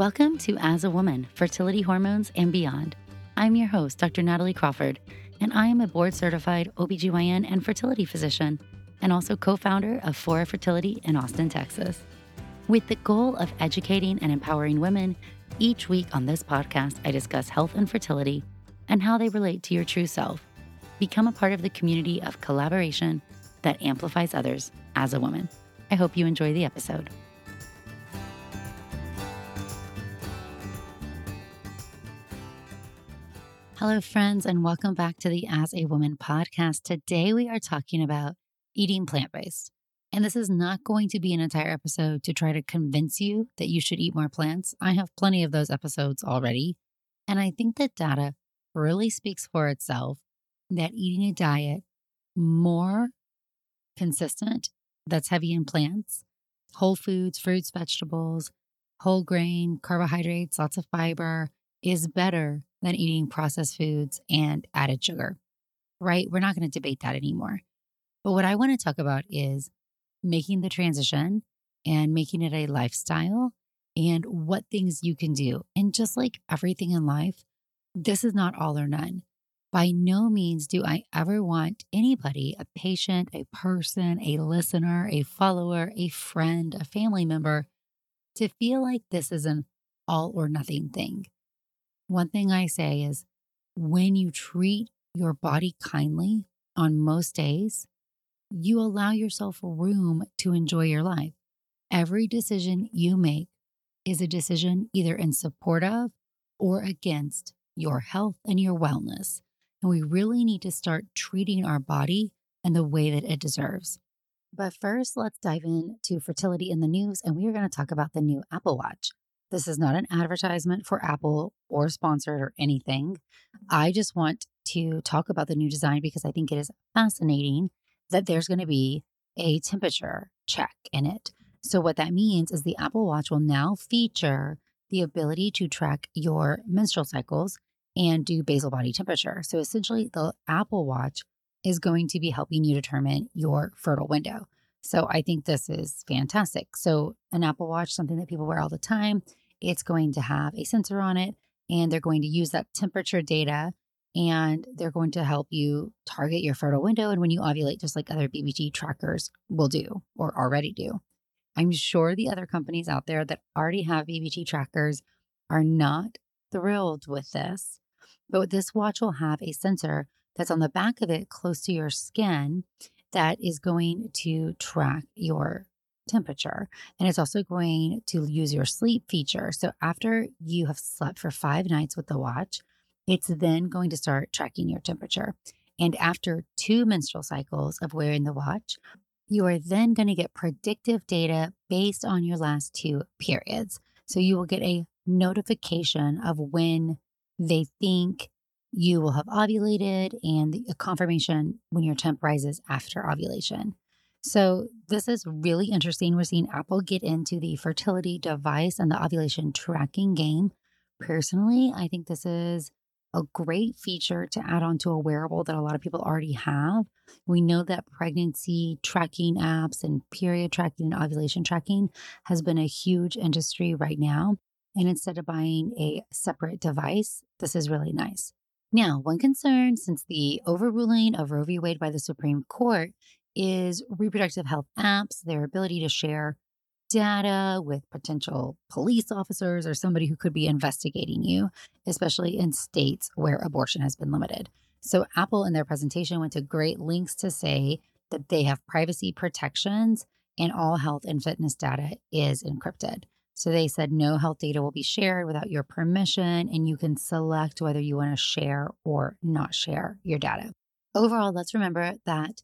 Welcome to As a Woman Fertility Hormones and Beyond. I'm your host, Dr. Natalie Crawford, and I am a board certified OBGYN and fertility physician, and also co founder of Fora Fertility in Austin, Texas. With the goal of educating and empowering women, each week on this podcast, I discuss health and fertility and how they relate to your true self. Become a part of the community of collaboration that amplifies others as a woman. I hope you enjoy the episode. Hello, friends, and welcome back to the As a Woman podcast. Today, we are talking about eating plant based. And this is not going to be an entire episode to try to convince you that you should eat more plants. I have plenty of those episodes already. And I think that data really speaks for itself that eating a diet more consistent that's heavy in plants, whole foods, fruits, vegetables, whole grain, carbohydrates, lots of fiber is better than eating processed foods and added sugar, right? We're not going to debate that anymore. But what I want to talk about is making the transition and making it a lifestyle and what things you can do. And just like everything in life, this is not all or none. By no means do I ever want anybody, a patient, a person, a listener, a follower, a friend, a family member, to feel like this is an all or nothing thing. One thing I say is when you treat your body kindly on most days, you allow yourself room to enjoy your life. Every decision you make is a decision either in support of or against your health and your wellness. And we really need to start treating our body in the way that it deserves. But first, let's dive into fertility in the news, and we are going to talk about the new Apple Watch. This is not an advertisement for Apple or sponsored or anything. I just want to talk about the new design because I think it is fascinating that there's going to be a temperature check in it. So, what that means is the Apple Watch will now feature the ability to track your menstrual cycles and do basal body temperature. So, essentially, the Apple Watch is going to be helping you determine your fertile window. So, I think this is fantastic. So, an Apple Watch, something that people wear all the time, it's going to have a sensor on it and they're going to use that temperature data and they're going to help you target your fertile window and when you ovulate, just like other BBT trackers will do or already do. I'm sure the other companies out there that already have BBT trackers are not thrilled with this, but this watch will have a sensor that's on the back of it close to your skin that is going to track your temperature. And it's also going to use your sleep feature. So after you have slept for five nights with the watch, it's then going to start tracking your temperature. And after two menstrual cycles of wearing the watch, you are then going to get predictive data based on your last two periods. So you will get a notification of when they think you will have ovulated and the confirmation when your temp rises after ovulation. So, this is really interesting. We're seeing Apple get into the fertility device and the ovulation tracking game. Personally, I think this is a great feature to add on to a wearable that a lot of people already have. We know that pregnancy tracking apps and period tracking and ovulation tracking has been a huge industry right now. And instead of buying a separate device, this is really nice. Now, one concern since the overruling of Roe v. Wade by the Supreme Court is reproductive health apps, their ability to share data with potential police officers or somebody who could be investigating you, especially in states where abortion has been limited. So, Apple in their presentation went to great lengths to say that they have privacy protections and all health and fitness data is encrypted. So, they said no health data will be shared without your permission, and you can select whether you want to share or not share your data. Overall, let's remember that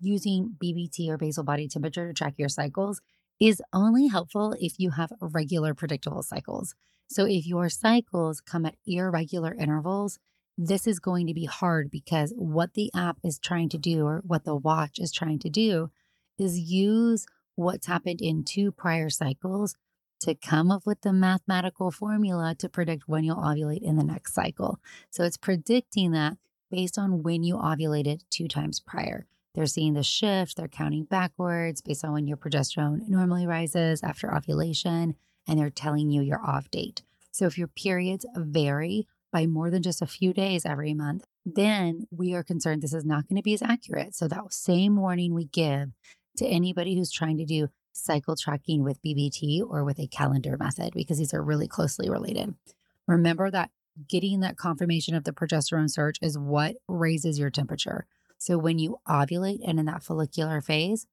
using BBT or basal body temperature to track your cycles is only helpful if you have regular predictable cycles. So if your cycles come at irregular intervals, this is going to be hard because what the app is trying to do or what the watch is trying to do is use what's happened in two prior cycles to come up with the mathematical formula to predict when you'll ovulate in the next cycle. So it's predicting that based on when you ovulated two times prior. They're seeing the shift, they're counting backwards based on when your progesterone normally rises after ovulation. and they're telling you you're off date. So if your periods vary by more than just a few days every month, then we are concerned this is not going to be as accurate. So that same warning we give to anybody who's trying to do cycle tracking with BBT or with a calendar method, because these are really closely related. Remember that getting that confirmation of the progesterone surge is what raises your temperature. So when you ovulate and in that follicular phase,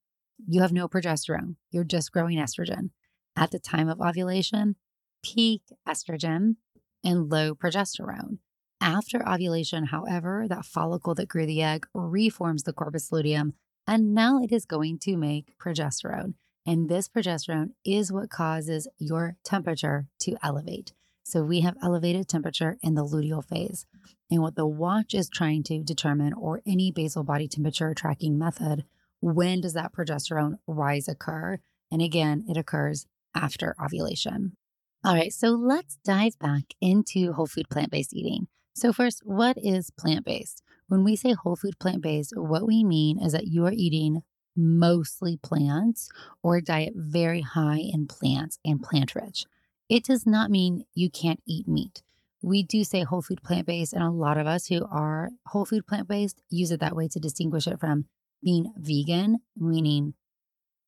you have no progesterone, you're just growing estrogen. At the time of ovulation, peak estrogen and low progesterone. After ovulation, however, that follicle that grew the egg reforms the corpus luteum, and now it is going to make progesterone. And this progesterone is what causes your temperature to elevate. So we have elevated temperature in the luteal phase. And what the watch is trying to determine, or any basal body temperature tracking method, when does that progesterone rise occur? And again, it occurs after ovulation. All right, so let's dive back into whole food plant based eating. So, first, what is plant based? When we say whole food plant based, what we mean is that you are eating mostly plants or a diet very high in plants and plant rich. It does not mean you can't eat meat. We do say whole food plant based, and a lot of us who are whole food plant based use it that way to distinguish it from being vegan, meaning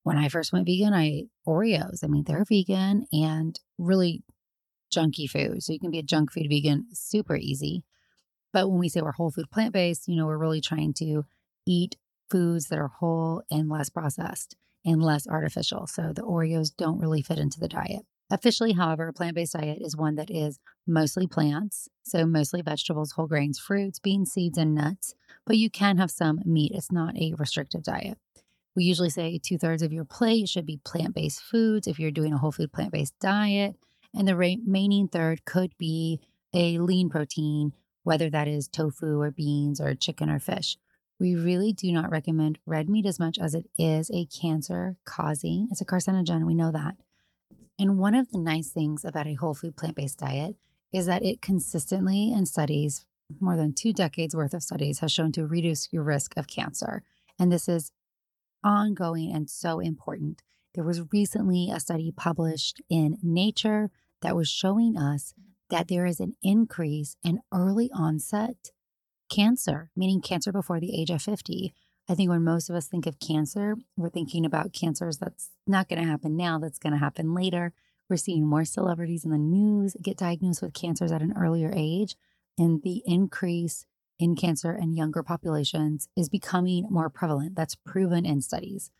when I first went vegan, I ate Oreos. I mean, they're vegan and really junky food. So you can be a junk food vegan super easy. But when we say we're whole food plant based, you know, we're really trying to eat foods that are whole and less processed and less artificial. So the Oreos don't really fit into the diet. Officially, however, a plant based diet is one that is mostly plants, so mostly vegetables, whole grains, fruits, beans, seeds, and nuts, but you can have some meat. It's not a restrictive diet. We usually say two thirds of your plate should be plant based foods if you're doing a whole food plant based diet, and the remaining third could be a lean protein, whether that is tofu or beans or chicken or fish. We really do not recommend red meat as much as it is a cancer causing, it's a carcinogen, we know that. And one of the nice things about a whole food plant based diet is that it consistently in studies, more than two decades worth of studies, has shown to reduce your risk of cancer. And this is ongoing and so important. There was recently a study published in Nature that was showing us that there is an increase in early onset cancer, meaning cancer before the age of 50. I think when most of us think of cancer, we're thinking about cancers that's not going to happen now, that's going to happen later. We're seeing more celebrities in the news get diagnosed with cancers at an earlier age. And the increase in cancer in younger populations is becoming more prevalent. That's proven in studies.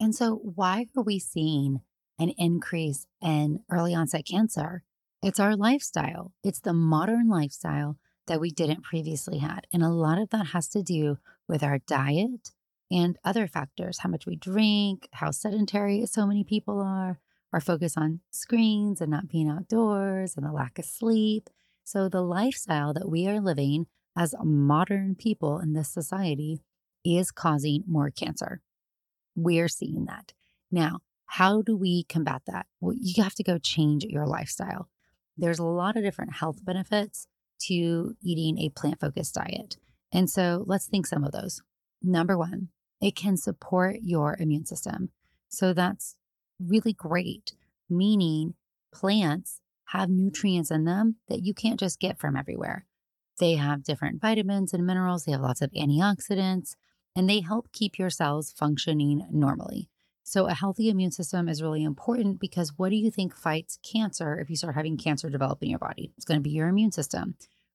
And so, why are we seeing an increase in early onset cancer? It's our lifestyle, it's the modern lifestyle that we didn't previously had. And a lot of that has to do with our diet and other factors, how much we drink, how sedentary so many people are, our focus on screens and not being outdoors and the lack of sleep. So the lifestyle that we are living as modern people in this society is causing more cancer. We're seeing that. Now, how do we combat that? Well, you have to go change your lifestyle. There's a lot of different health benefits to eating a plant focused diet. And so let's think some of those. Number one, it can support your immune system. So that's really great, meaning plants have nutrients in them that you can't just get from everywhere. They have different vitamins and minerals, they have lots of antioxidants, and they help keep your cells functioning normally. So, a healthy immune system is really important because what do you think fights cancer if you start having cancer develop in your body? It's going to be your immune system.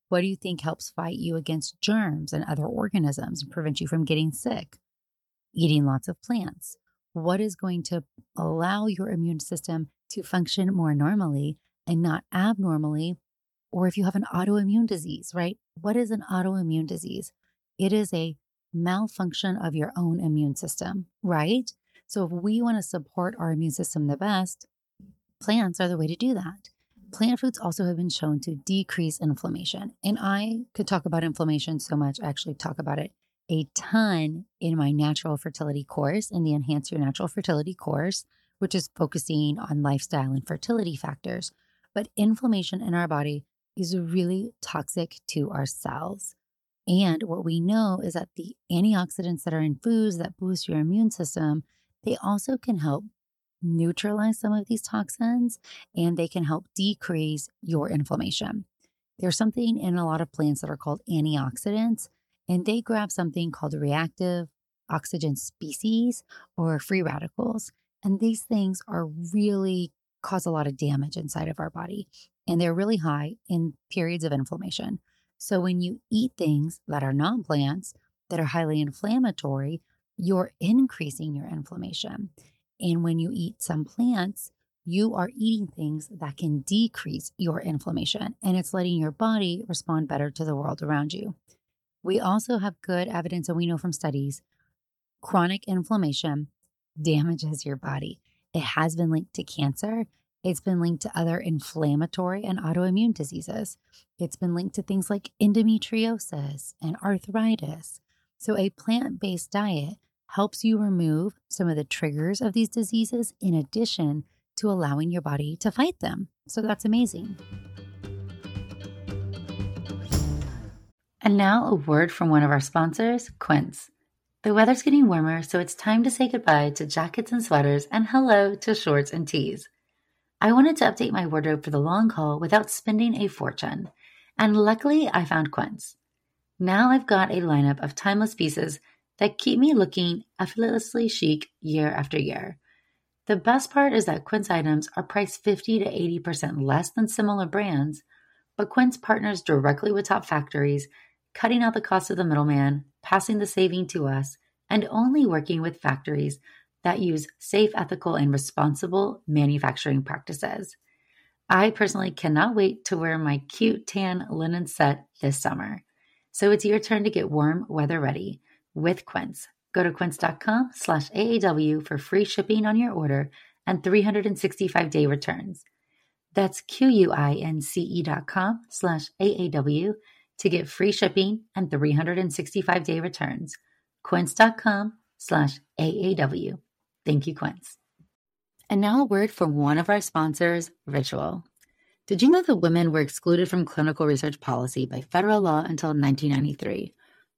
What do you think helps fight you against germs and other organisms and prevent you from getting sick? Eating lots of plants. What is going to allow your immune system to function more normally and not abnormally? Or if you have an autoimmune disease, right? What is an autoimmune disease? It is a malfunction of your own immune system, right? So if we want to support our immune system the best, plants are the way to do that. Plant foods also have been shown to decrease inflammation. And I could talk about inflammation so much, I actually talk about it a ton in my natural fertility course, in the Enhance Your Natural Fertility course, which is focusing on lifestyle and fertility factors. But inflammation in our body is really toxic to our cells. And what we know is that the antioxidants that are in foods that boost your immune system, they also can help neutralize some of these toxins and they can help decrease your inflammation. There's something in a lot of plants that are called antioxidants, and they grab something called reactive oxygen species or free radicals. And these things are really cause a lot of damage inside of our body, and they're really high in periods of inflammation. So when you eat things that are non plants that are highly inflammatory, you're increasing your inflammation. And when you eat some plants, you are eating things that can decrease your inflammation and it's letting your body respond better to the world around you. We also have good evidence, and we know from studies chronic inflammation damages your body. It has been linked to cancer. It's been linked to other inflammatory and autoimmune diseases. It's been linked to things like endometriosis and arthritis. So, a plant based diet helps you remove some of the triggers of these diseases in addition to allowing your body to fight them. So that's amazing. And now a word from one of our sponsors, Quince. The weather's getting warmer, so it's time to say goodbye to jackets and sweaters and hello to shorts and tees. I wanted to update my wardrobe for the long haul without spending a fortune, and luckily I found Quince. Now I've got a lineup of timeless pieces that keep me looking effortlessly chic year after year. The best part is that Quince items are priced 50 to 80% less than similar brands, but Quince partners directly with top factories, cutting out the cost of the middleman, passing the saving to us, and only working with factories that use safe, ethical, and responsible manufacturing practices. I personally cannot wait to wear my cute tan linen set this summer. So it's your turn to get warm weather ready with Quince. Go to quince.com slash AAW for free shipping on your order and 365 day returns. That's Q-U-I-N-C-E dot com slash AAW to get free shipping and 365 day returns. Quince.com slash AAW. Thank you, Quince. And now a word from one of our sponsors, Ritual. Did you know that women were excluded from clinical research policy by federal law until 1993?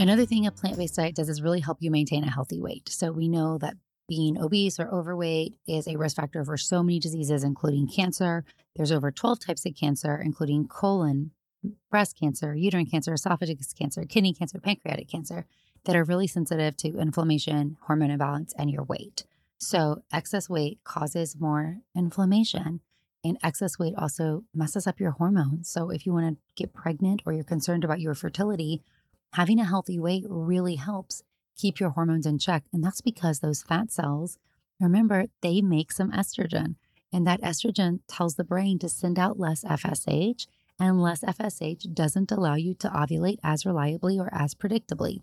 Another thing a plant based diet does is really help you maintain a healthy weight. So we know that being obese or overweight is a risk factor for so many diseases, including cancer. There's over 12 types of cancer, including colon, breast cancer, uterine cancer, esophagus cancer, kidney cancer, pancreatic cancer, that are really sensitive to inflammation, hormone imbalance, and your weight. So, excess weight causes more inflammation, and excess weight also messes up your hormones. So, if you want to get pregnant or you're concerned about your fertility, having a healthy weight really helps keep your hormones in check. And that's because those fat cells, remember, they make some estrogen. And that estrogen tells the brain to send out less FSH, and less FSH doesn't allow you to ovulate as reliably or as predictably.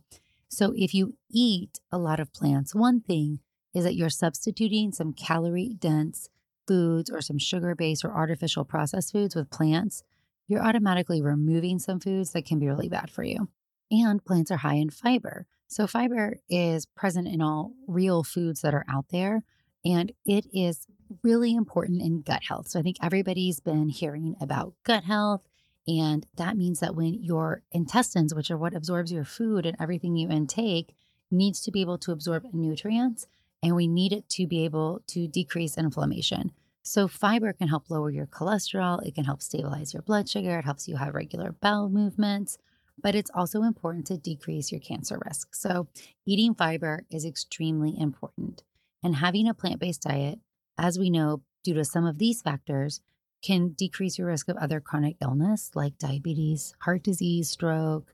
So, if you eat a lot of plants, one thing is that you're substituting some calorie dense foods or some sugar based or artificial processed foods with plants. You're automatically removing some foods that can be really bad for you. And plants are high in fiber. So, fiber is present in all real foods that are out there, and it is really important in gut health. So, I think everybody's been hearing about gut health. And that means that when your intestines, which are what absorbs your food and everything you intake, needs to be able to absorb nutrients, and we need it to be able to decrease inflammation. So, fiber can help lower your cholesterol, it can help stabilize your blood sugar, it helps you have regular bowel movements but it's also important to decrease your cancer risk. So, eating fiber is extremely important. And having a plant based diet, as we know, due to some of these factors, can decrease your risk of other chronic illness like diabetes, heart disease, stroke.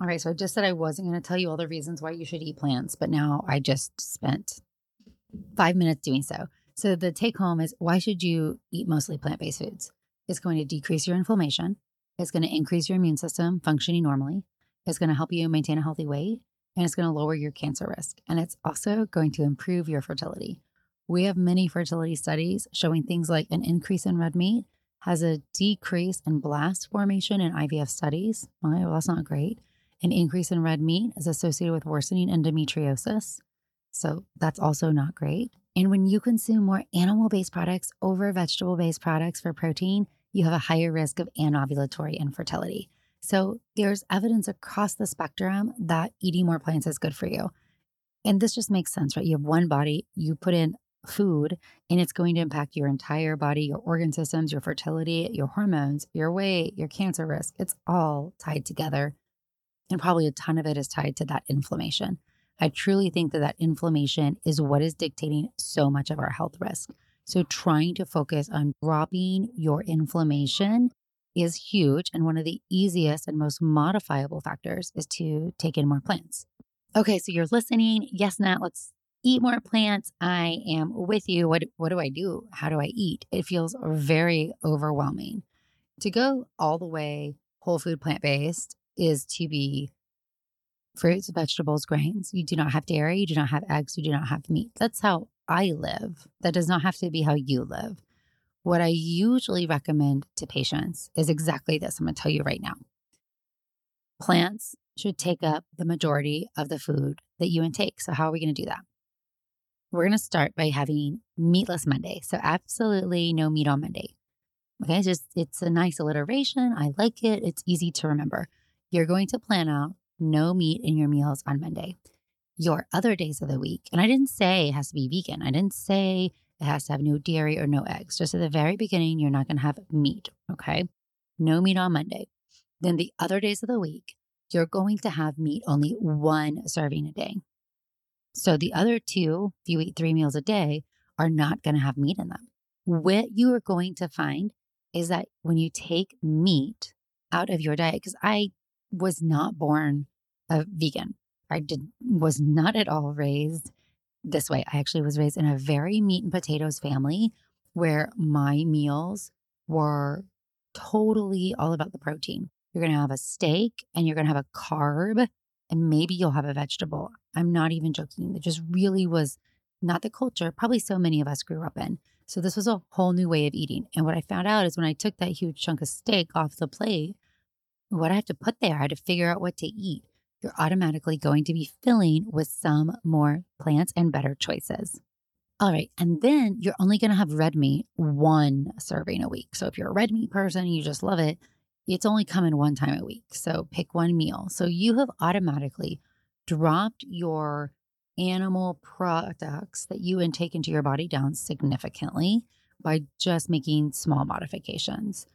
All right, so I just said I wasn't going to tell you all the reasons why you should eat plants, but now I just spent five minutes doing so. So the take home is why should you eat mostly plant based foods? It's going to decrease your inflammation. It's going to increase your immune system functioning normally. It's going to help you maintain a healthy weight and it's going to lower your cancer risk. And it's also going to improve your fertility. We have many fertility studies showing things like an increase in red meat has a decrease in blast formation in IVF studies. Well, that's not great. An increase in red meat is associated with worsening endometriosis. So that's also not great. And when you consume more animal based products over vegetable based products for protein, you have a higher risk of anovulatory infertility. So there's evidence across the spectrum that eating more plants is good for you. And this just makes sense, right? You have one body, you put in food, and it's going to impact your entire body, your organ systems, your fertility, your hormones, your weight, your cancer risk. It's all tied together. And probably a ton of it is tied to that inflammation. I truly think that that inflammation is what is dictating so much of our health risk. So, trying to focus on dropping your inflammation is huge. And one of the easiest and most modifiable factors is to take in more plants. Okay, so you're listening. Yes, Nat, let's eat more plants. I am with you. What, what do I do? How do I eat? It feels very overwhelming. To go all the way whole food plant based is to be fruits, vegetables, grains. You do not have dairy, you do not have eggs, you do not have meat. That's how I live. That does not have to be how you live. What I usually recommend to patients is exactly this. I'm going to tell you right now. Plants should take up the majority of the food that you intake. So, how are we going to do that? We're going to start by having meatless Monday. So, absolutely no meat on Monday. Okay, it's just it's a nice alliteration. I like it. It's easy to remember. You're going to plan out no meat in your meals on Monday. Your other days of the week, and I didn't say it has to be vegan. I didn't say it has to have no dairy or no eggs. Just at the very beginning, you're not going to have meat. Okay. No meat on Monday. Then the other days of the week, you're going to have meat only one serving a day. So the other two, if you eat three meals a day, are not going to have meat in them. What you are going to find is that when you take meat out of your diet, because I was not born a vegan. I did was not at all raised this way. I actually was raised in a very meat and potatoes family where my meals were totally all about the protein. You're going to have a steak and you're going to have a carb and maybe you'll have a vegetable. I'm not even joking. It just really was not the culture probably so many of us grew up in. So this was a whole new way of eating. And what I found out is when I took that huge chunk of steak off the plate, what I have to put there, I had to figure out what to eat. You're automatically going to be filling with some more plants and better choices. All right. And then you're only going to have red meat one serving a week. So if you're a red meat person you just love it, it's only coming one time a week. So pick one meal. So you have automatically dropped your animal products that you intake into your body down significantly by just making small modifications.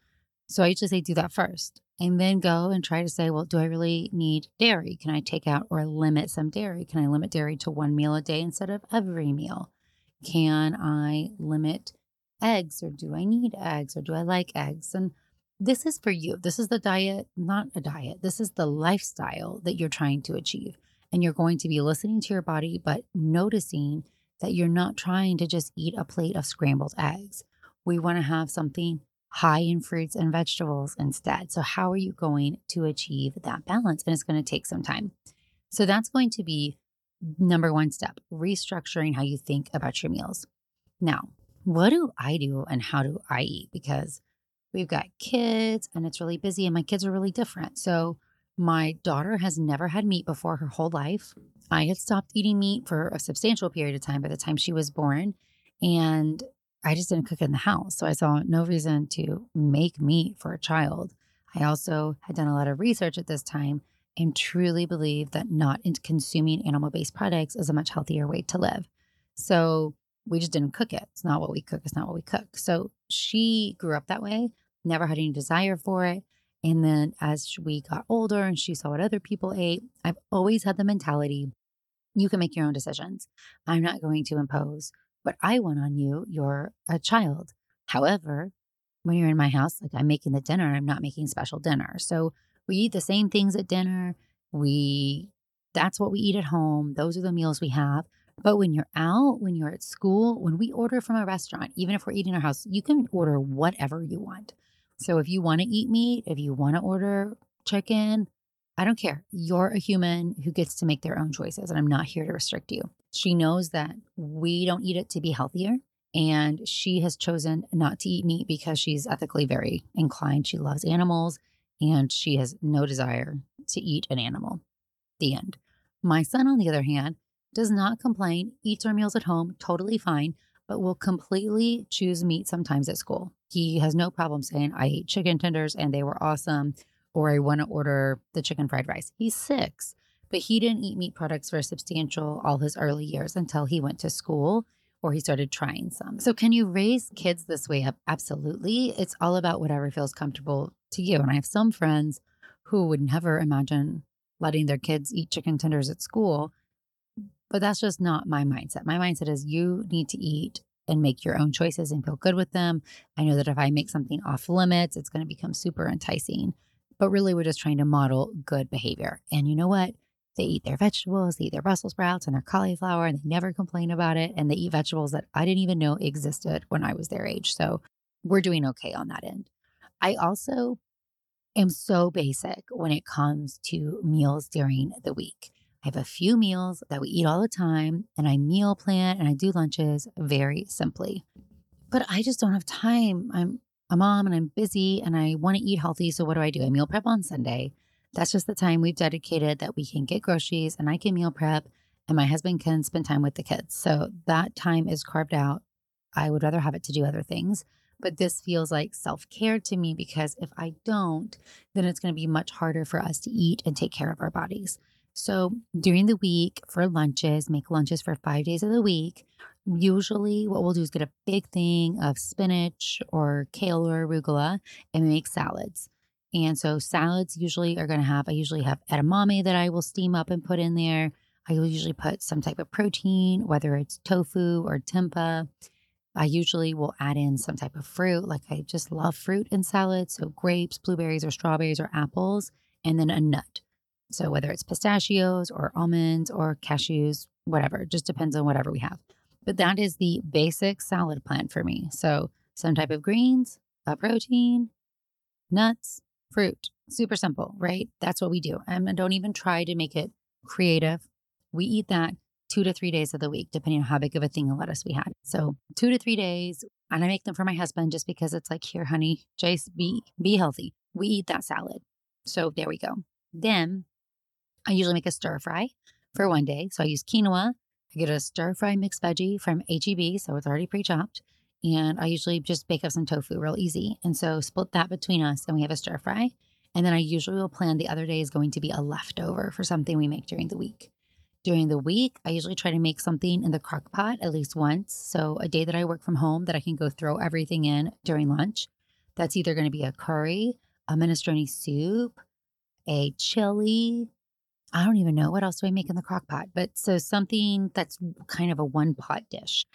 So I usually say do that first and then go and try to say, well, do I really need dairy? Can I take out or limit some dairy? Can I limit dairy to one meal a day instead of every meal? Can I limit eggs or do I need eggs or do I like eggs? And this is for you. This is the diet, not a diet. This is the lifestyle that you're trying to achieve. And you're going to be listening to your body, but noticing that you're not trying to just eat a plate of scrambled eggs. We want to have something high in fruits and vegetables instead. So, how are you going to achieve that balance? And it's going to take some time. So, that's going to be number one step restructuring how you think about your meals. Now, what do I do and how do I eat? Because we've got kids and it's really busy, and my kids are really different. So, my daughter has never had meat before her whole life. I had stopped eating meat for a substantial period of time by the time she was born. And I just didn't cook in the house. So I saw no reason to make meat for a child. I also had done a lot of research at this time and truly believe that not consuming animal based products is a much healthier way to live. So we just didn't cook it. It's not what we cook, it's not what we cook. So she grew up that way, never had any desire for it. And then as we got older and she saw what other people ate, I've always had the mentality You can make your own decisions. I'm not going to impose what I want on you. You're a child. However, when you're in my house, like I'm making the dinner, I'm not making special dinner. So we eat the same things at dinner. We that's what we eat at home. Those are the meals we have. But when you're out, when you're at school, when we order from a restaurant, even if we're eating our house, you can order whatever you want. So if you want to eat meat, if you want to order chicken, I don't care. You're a human who gets to make their own choices, and I'm not here to restrict you. She knows that we don't eat it to be healthier. And she has chosen not to eat meat because she's ethically very inclined. She loves animals and she has no desire to eat an animal. The end. My son, on the other hand, does not complain, eats our meals at home, totally fine, but will completely choose meat sometimes at school. He has no problem saying, I ate chicken tenders and they were awesome, or I want to order the chicken fried rice. He's six, but he didn't eat meat products for substantial all his early years until he went to school or he started trying some. So, can you raise kids this way up? Absolutely. It's all about whatever feels comfortable to you. And I have some friends who would never imagine letting their kids eat chicken tenders at school but that's just not my mindset. My mindset is you need to eat and make your own choices and feel good with them. I know that if I make something off limits, it's going to become super enticing. But really, we're just trying to model good behavior. And you know what? They eat their vegetables, they eat their Brussels sprouts and their cauliflower, and they never complain about it. And they eat vegetables that I didn't even know existed when I was their age. So we're doing okay on that end. I also am so basic when it comes to meals during the week. I have a few meals that we eat all the time, and I meal plan and I do lunches very simply. But I just don't have time. I'm a mom and I'm busy and I want to eat healthy. So, what do I do? I meal prep on Sunday. That's just the time we've dedicated that we can get groceries and I can meal prep and my husband can spend time with the kids. So, that time is carved out. I would rather have it to do other things. But this feels like self care to me because if I don't, then it's going to be much harder for us to eat and take care of our bodies. So during the week for lunches, make lunches for five days of the week. Usually, what we'll do is get a big thing of spinach or kale or arugula and make salads. And so, salads usually are going to have, I usually have edamame that I will steam up and put in there. I will usually put some type of protein, whether it's tofu or tempeh. I usually will add in some type of fruit. Like I just love fruit in salads. So, grapes, blueberries, or strawberries, or apples, and then a nut. So whether it's pistachios or almonds or cashews, whatever, just depends on whatever we have. But that is the basic salad plan for me. So some type of greens, a protein, nuts, fruit. Super simple, right? That's what we do. And don't even try to make it creative. We eat that two to three days of the week, depending on how big of a thing of lettuce we had. So two to three days. And I make them for my husband just because it's like, here, honey, Jace, be be healthy. We eat that salad. So there we go. Then I usually make a stir fry for one day. So I use quinoa. I get a stir fry mixed veggie from HEB, so it's already pre chopped. And I usually just bake up some tofu real easy. And so split that between us and we have a stir fry. And then I usually will plan the other day is going to be a leftover for something we make during the week. During the week, I usually try to make something in the crock pot at least once. So a day that I work from home that I can go throw everything in during lunch. That's either going to be a curry, a minestrone soup, a chili, I don't even know what else do I make in the crock pot, but so something that's kind of a one pot dish.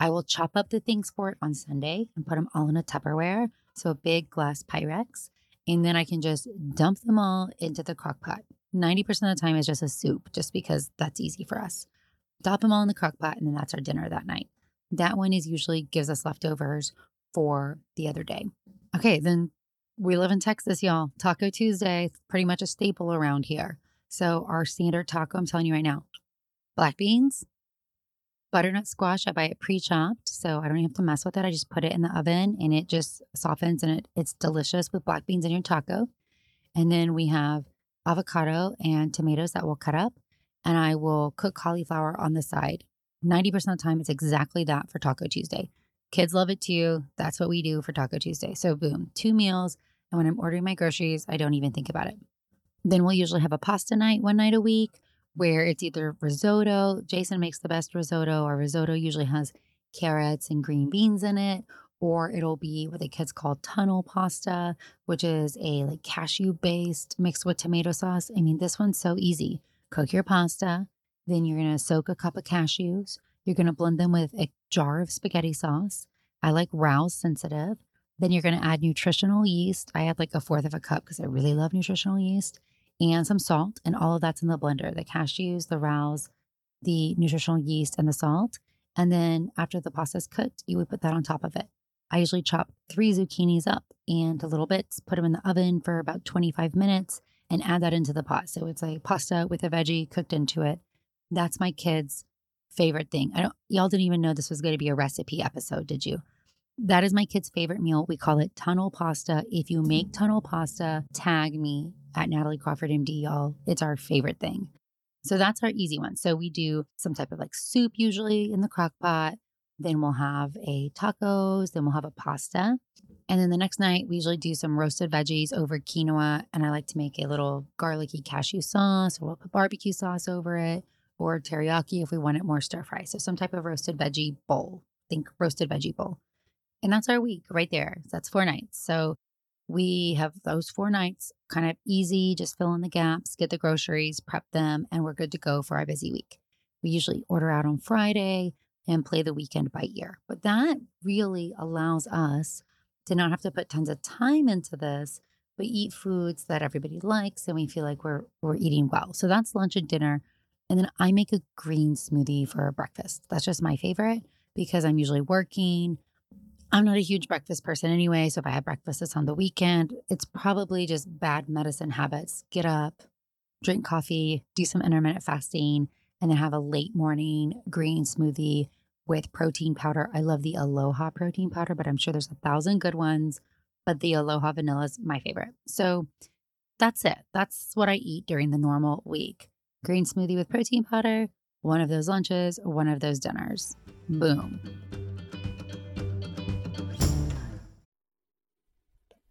I will chop up the things for it on Sunday and put them all in a Tupperware, so a big glass Pyrex, and then I can just dump them all into the crock pot. 90% of the time is just a soup, just because that's easy for us. Dump them all in the crock pot, and then that's our dinner that night. That one is usually gives us leftovers for the other day. Okay, then we live in Texas, y'all. Taco Tuesday, pretty much a staple around here. So our standard taco, I'm telling you right now, black beans, butternut squash. I buy it pre-chopped, so I don't have to mess with it. I just put it in the oven and it just softens and it, it's delicious with black beans in your taco. And then we have avocado and tomatoes that we'll cut up, and I will cook cauliflower on the side. 90% of the time, it's exactly that for Taco Tuesday. Kids love it too. That's what we do for Taco Tuesday. So, boom, two meals. And when I'm ordering my groceries, I don't even think about it. Then we'll usually have a pasta night one night a week where it's either risotto. Jason makes the best risotto. Our risotto usually has carrots and green beans in it, or it'll be what the kids call tunnel pasta, which is a like cashew based mixed with tomato sauce. I mean, this one's so easy. Cook your pasta, Then you're to soak a cup of cashews. You're to blend them with a jar of spaghetti sauce. I like Rao's sensitive. Then you're to add nutritional yeast. I add like a fourth of a cup because I really love nutritional yeast and some salt. And all of that's in the blender the cashews, the Rao's, the nutritional yeast, and the salt. And then after the pasta is cooked, you would put that on top of it. I usually chop three zucchinis up into little bits, put them in the oven for about 25 minutes, and add that into the pot. So it's like pasta with a veggie cooked into it. That's my kids' favorite thing. I don't y'all didn't even know this was going to be a recipe episode, did you? That is my kids' favorite meal. We call it tunnel pasta. If you make tunnel pasta, tag me at Natalie Crawford MD, y'all. It's our favorite thing. So that's our easy one. So we do some type of like soup usually in the crock pot. Then we'll have a tacos, then we'll have a pasta. And then the next night, we usually do some roasted veggies over quinoa. And I like to make a little garlicky cashew sauce, or we'll put barbecue sauce over it, or teriyaki if we want it more stir fry. So some type of roasted veggie bowl. Think roasted veggie bowl. And that's our week right there. So that's four nights. So we have those four nights kind of easy, just fill in the gaps, get the groceries, prep them, and we're good to go for our busy week. We usually order out on Friday and play the weekend by ear. But that really allows us to not have to put tons of time into this, but eat foods that everybody likes and we feel like we're we're eating well. So that's lunch and dinner. And then I make a green smoothie for breakfast. That's just my favorite because I'm usually working. I'm not a huge breakfast person anyway. So if I have breakfast it's on the weekend, it's probably just bad medicine habits. Get up, drink coffee, do some intermittent fasting, and then have a late morning green smoothie with protein powder. I love the Aloha protein powder, but I'm sure there's a thousand good ones. But the Aloha vanilla is my favorite. So that's it. That's what I eat during the normal week green smoothie with protein powder, one of those lunches, one of those dinners. Boom.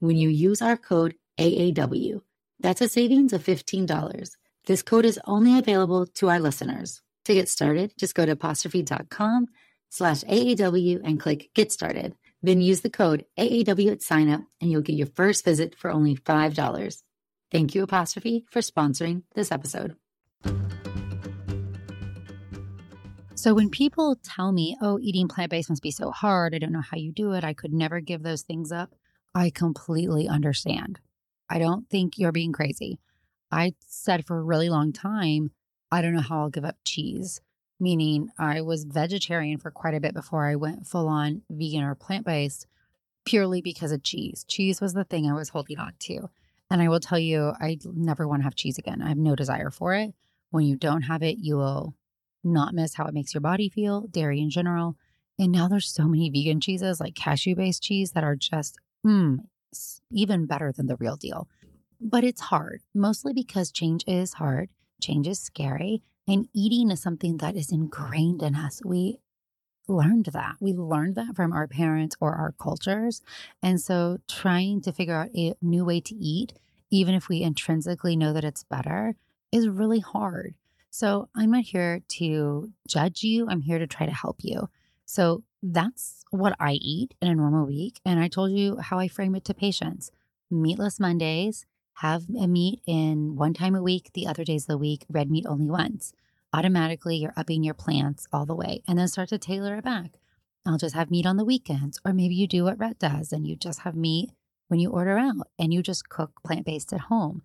when you use our code AAW. That's a savings of $15. This code is only available to our listeners. To get started, just go to apostrophe.com slash AAW and click Get Started. Then use the code AAW at signup and you'll get your first visit for only $5. Thank you, Apostrophe, for sponsoring this episode. So, when people tell me, oh, eating plant based must be so hard, I don't know how you do it, I could never give those things up, I completely understand. I don't think you're being crazy. I said for a really long time, I don't know how I'll give up cheese meaning I was vegetarian for quite a bit before I went full on vegan or plant based purely because of cheese. Cheese was the thing I was holding on to. And I will tell you, I never want to have cheese again. I have no desire for it. When you don't have it, you will not miss how it makes your body feel, dairy in general. And now there's so many vegan cheeses like cashew based cheese that are just, mm, even better than the real deal. But it's hard, mostly because change is hard, change is scary. And eating is something that is ingrained in us. We learned that. We learned that from our parents or our cultures. And so trying to figure out a new way to eat, even if we intrinsically know that it's better, is really hard. So I'm not here to judge you. I'm here to try to help you. So that's what I eat in a normal week. And I told you how I frame it to patients meatless Mondays, have a meat in one time a week, the other days of the week, red meat only once. Automatically, you're upping your plants all the way and then start to tailor it back. I'll just have meat on the weekends. Or maybe you do what Rhett does and you just have meat when you order out and you just cook plant based at home.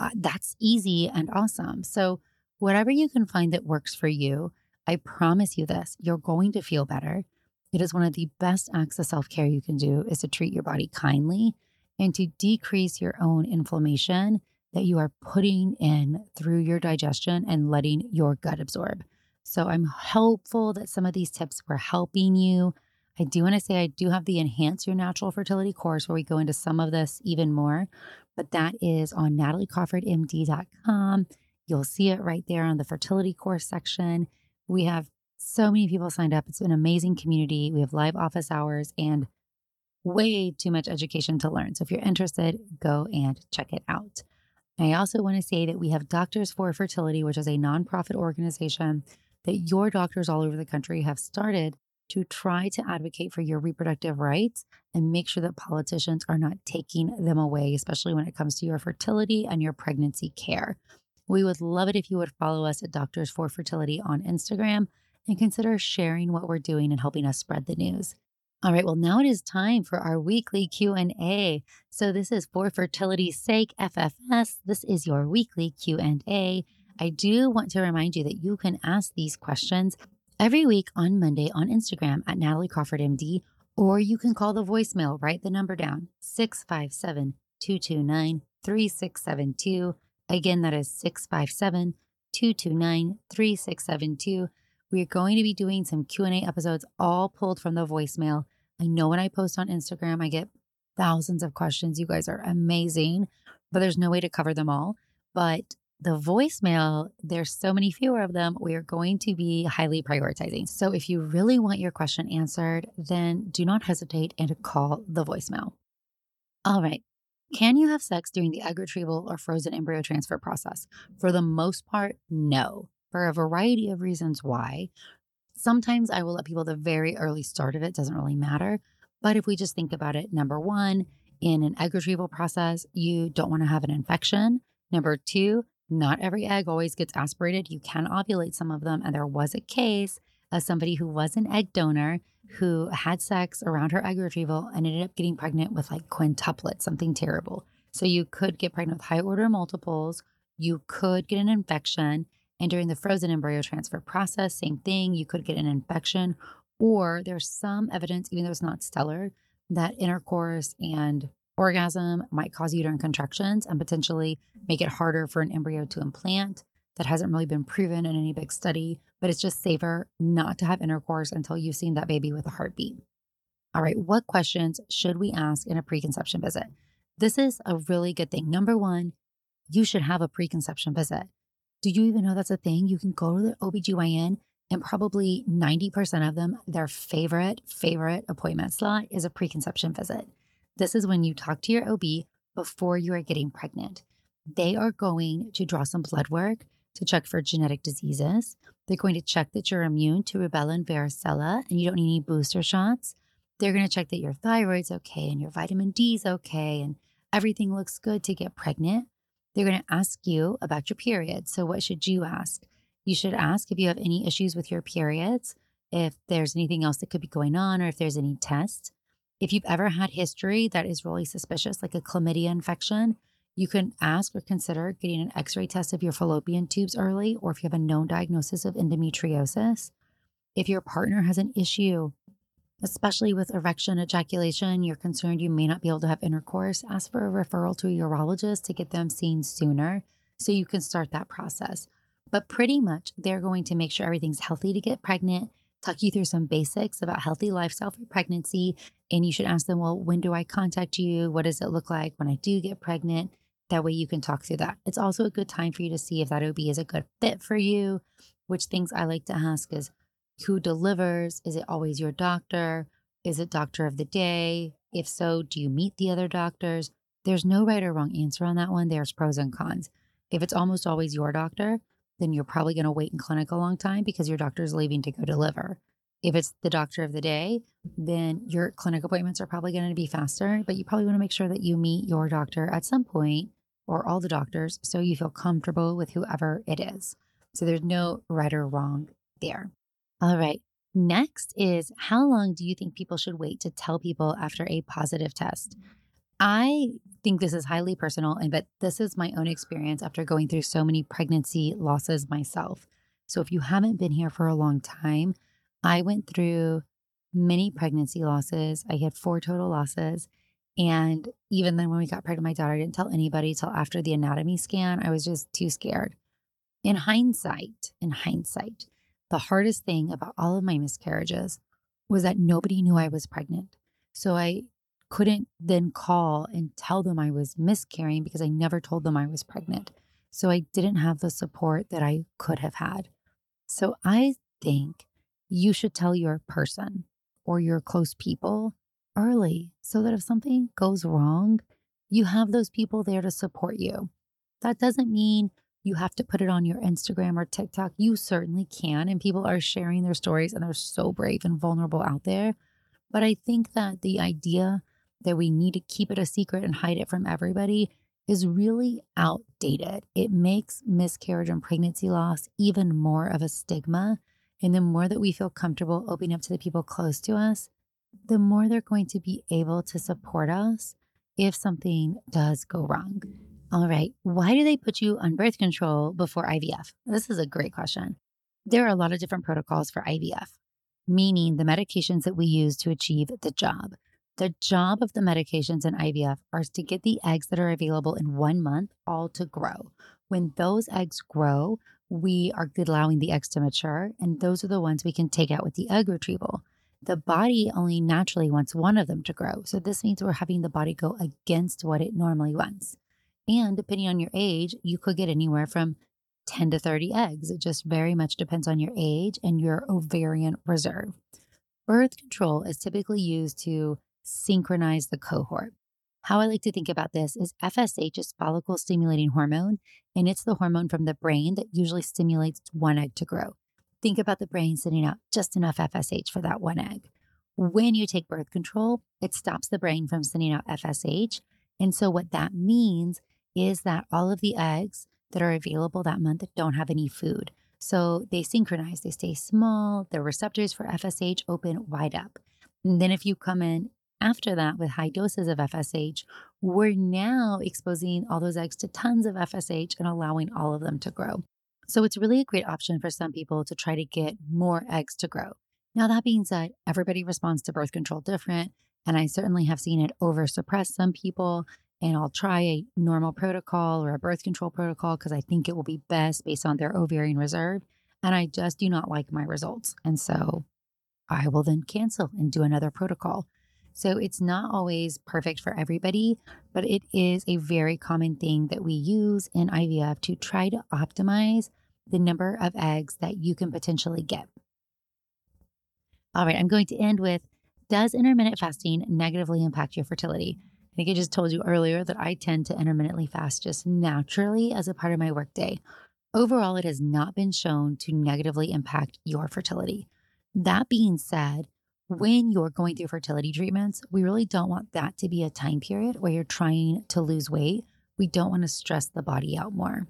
Uh, that's easy and awesome. So, whatever you can find that works for you, I promise you this you're going to feel better. It is one of the best acts of self care you can do is to treat your body kindly and to decrease your own inflammation that you are putting in through your digestion and letting your gut absorb. So I'm hopeful that some of these tips were helping you. I do want to say I do have the Enhance Your Natural Fertility course where we go into some of this even more, but that is on nataliecrawfordmd.com. You'll see it right there on the fertility course section. We have so many people signed up. It's an amazing community. We have live office hours and way too much education to learn. So if you're interested, go and check it out. I also want to say that we have Doctors for Fertility, which is a nonprofit organization that your doctors all over the country have started to try to advocate for your reproductive rights and make sure that politicians are not taking them away, especially when it comes to your fertility and your pregnancy care. We would love it if you would follow us at Doctors for Fertility on Instagram and consider sharing what we're doing and helping us spread the news. All right, well now it is time for our weekly Q&A. So this is for fertility's sake FFS. This is your weekly Q&A. I do want to remind you that you can ask these questions every week on Monday on Instagram at Natalie Crawford MD, or you can call the voicemail, write the number down 657 229 3672. Again, that is 657 229 3672. We're going to be doing some Q&A episodes all pulled from the voicemail. I know when I post on Instagram, I get thousands of questions. You guys are amazing, but there's no way to cover them all. But the voicemail, there's so many fewer of them. We are going to be highly prioritizing. So if you really want your question answered, then do not hesitate and call the voicemail. All right. Can you have sex during the egg retrieval or frozen embryo transfer process? For the most part, no for a variety of reasons why. Sometimes I will let people the very early start of it, doesn't really matter. But if we just think about it, number one, in an egg retrieval process, you don't want to have an infection. Number two, not every egg always gets aspirated. You can ovulate some of them. And there was a case of somebody who was an egg donor who had sex around her egg retrieval and ended up getting pregnant with like quintuplets, something terrible. So you could get pregnant with high order multiples. You could get an infection. And during the frozen embryo transfer process, same thing, you could get an infection, or there's some evidence, even though it's not stellar, that intercourse and orgasm might cause uterine contractions and potentially make it harder for an embryo to implant. That hasn't really been proven in any big study, but it's just safer not to have intercourse until you've seen that baby with a heartbeat. All right, what questions should we ask in a preconception visit? This is a really good thing. Number one, you should have a preconception visit. Do you even know that's a thing? You can go to the OBGYN and probably 90% of them, their favorite, favorite appointment slot is a preconception visit. This is when you talk to your OB before you are getting pregnant. They are going to draw some blood work to check for genetic diseases. They're going to check that you're immune to rubella and varicella and you don't need any booster shots. They're going to check that your thyroid's okay and your vitamin D's okay and everything looks good to get pregnant. They're going to ask you about your period. So, what should you ask? You should ask if you have any issues with your periods, if there's anything else that could be going on, or if there's any tests. If you've ever had history that is really suspicious, like a chlamydia infection, you can ask or consider getting an x ray test of your fallopian tubes early, or if you have a known diagnosis of endometriosis. If your partner has an issue especially with erection ejaculation, you're concerned you may not be able to have intercourse, ask for a referral to a urologist to get them seen sooner so you can start that process. But pretty much, they're going to make sure everything's healthy to get pregnant, talk you through some basics about healthy lifestyle for pregnancy. And you should ask them, well, when do I contact you? What does it look like when I do get pregnant? That way you can talk through that. It's also a good time for you to see if that OB is a good fit for you, which things I like to ask is, who delivers? Is it always your doctor? Is it doctor of the day? If so, do you meet the other doctors? There's no right or wrong answer on that one. There's pros and cons. If it's almost always your doctor, then you're probably going to wait in clinic a long time because your doctor is leaving to go deliver. If it's the doctor of the day, then your clinic appointments are probably going to be faster, but you probably want to make sure that you meet your doctor at some point or all the doctors so you feel comfortable with whoever it is. So there's no right or wrong there. All right. Next is how long do you think people should wait to tell people after a positive test? Mm-hmm. I think this is highly personal, and but this is my own experience after going through so many pregnancy losses myself. So if you haven't been here for a long time, I went through many pregnancy losses. I had four total losses. And even then, when we got pregnant, my daughter I didn't tell anybody till after the anatomy scan. I was just too scared. In hindsight, in hindsight, the hardest thing about all of my miscarriages was that nobody knew I was pregnant. So I couldn't then call and tell them I was miscarrying because I never told them I was pregnant. So I didn't have the support that I could have had. So I think you should tell your person or your close people early so that if something goes wrong, you have those people there to support you. That doesn't mean you have to put it on your Instagram or TikTok. You certainly can. And people are sharing their stories and they're so brave and vulnerable out there. But I think that the idea that we need to keep it a secret and hide it from everybody is really outdated. It makes miscarriage and pregnancy loss even more of a stigma. And the more that we feel comfortable opening up to the people close to us, the more they're going to be able to support us if something does go wrong. All right, why do they put you on birth control before IVF? This is a great question. There are a lot of different protocols for IVF, meaning the medications that we use to achieve the job. The job of the medications in IVF are to get the eggs that are available in one month all to grow. When those eggs grow, we are allowing the eggs to mature, and those are the ones we can take out with the egg retrieval. The body only naturally wants one of them to grow. So this means we're having the body go against what it normally wants. And depending on your age, you could get anywhere from 10 to 30 eggs. It just very much depends on your age and your ovarian reserve. Birth control is typically used to synchronize the cohort. How I like to think about this is FSH is follicle stimulating hormone, and it's the hormone from the brain that usually stimulates one egg to grow. Think about the brain sending out just enough FSH for that one egg. When you take birth control, it stops the brain from sending out FSH. And so, what that means is that all of the eggs that are available that month don't have any food. So, they synchronize, they stay small, the receptors for FSH open wide up. And then, if you come in after that, with high doses of FSH, we're now exposing all those eggs to tons of FSH and allowing all of them to grow. So it's really a great option for some people to try to get more eggs to grow. Now, that being said, everybody responds to birth control different. And I certainly have seen it over suppress some people. And I'll try a normal protocol or a birth control protocol because I think it will be best based on their ovarian reserve. And I just do not like my results. And so I will then cancel and do another protocol. So it's not always perfect for everybody, but it is a very common thing that we use in IVF to try to optimize the number of eggs that you can potentially get. All right, I'm going to end with Does intermittent fasting negatively impact your fertility? I think I just told you earlier that I tend to intermittently fast just naturally as a part of my workday. Overall, it has not been shown to negatively impact your fertility. That being said, when you're going through fertility treatments, we really don't want that to be a time period where you're trying to lose weight. We don't want to stress the body out more.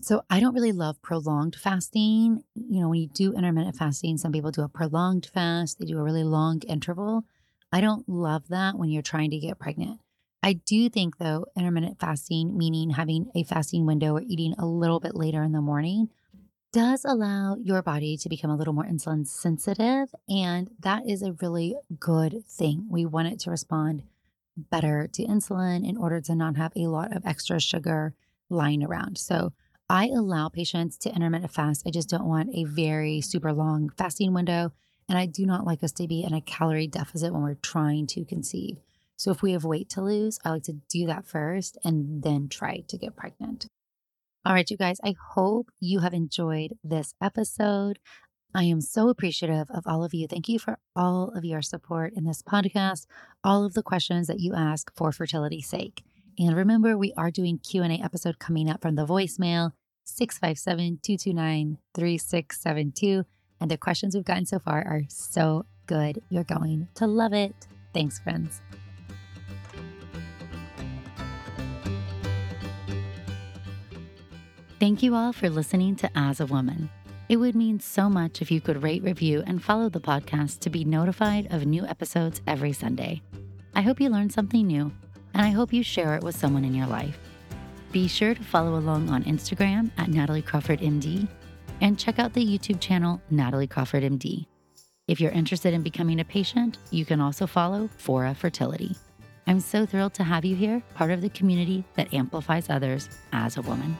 So, I don't really love prolonged fasting. You know, when you do intermittent fasting, some people do a prolonged fast, they do a really long interval. I don't love that when you're trying to get pregnant. I do think, though, intermittent fasting, meaning having a fasting window or eating a little bit later in the morning, does allow your body to become a little more insulin sensitive. And that is a really good thing. We want it to respond better to insulin in order to not have a lot of extra sugar lying around. So I allow patients to intermittent fast. I just don't want a very super long fasting window. And I do not like us to be in a calorie deficit when we're trying to conceive. So if we have weight to lose, I like to do that first and then try to get pregnant. All right, you guys, I hope you have enjoyed this episode. I am so appreciative of all of you. Thank you for all of your support in this podcast, all of the questions that you ask for fertility's sake. And remember, we are doing Q&A episode coming up from the voicemail 657-229-3672 and the questions we've gotten so far are so good. You're going to love it. Thanks, friends. Thank you all for listening to As a Woman. It would mean so much if you could rate, review, and follow the podcast to be notified of new episodes every Sunday. I hope you learned something new, and I hope you share it with someone in your life. Be sure to follow along on Instagram at Natalie Crawford MD. and check out the YouTube channel Natalie Crawford MD. If you're interested in becoming a patient, you can also follow Fora Fertility. I'm so thrilled to have you here, part of the community that amplifies others as a woman.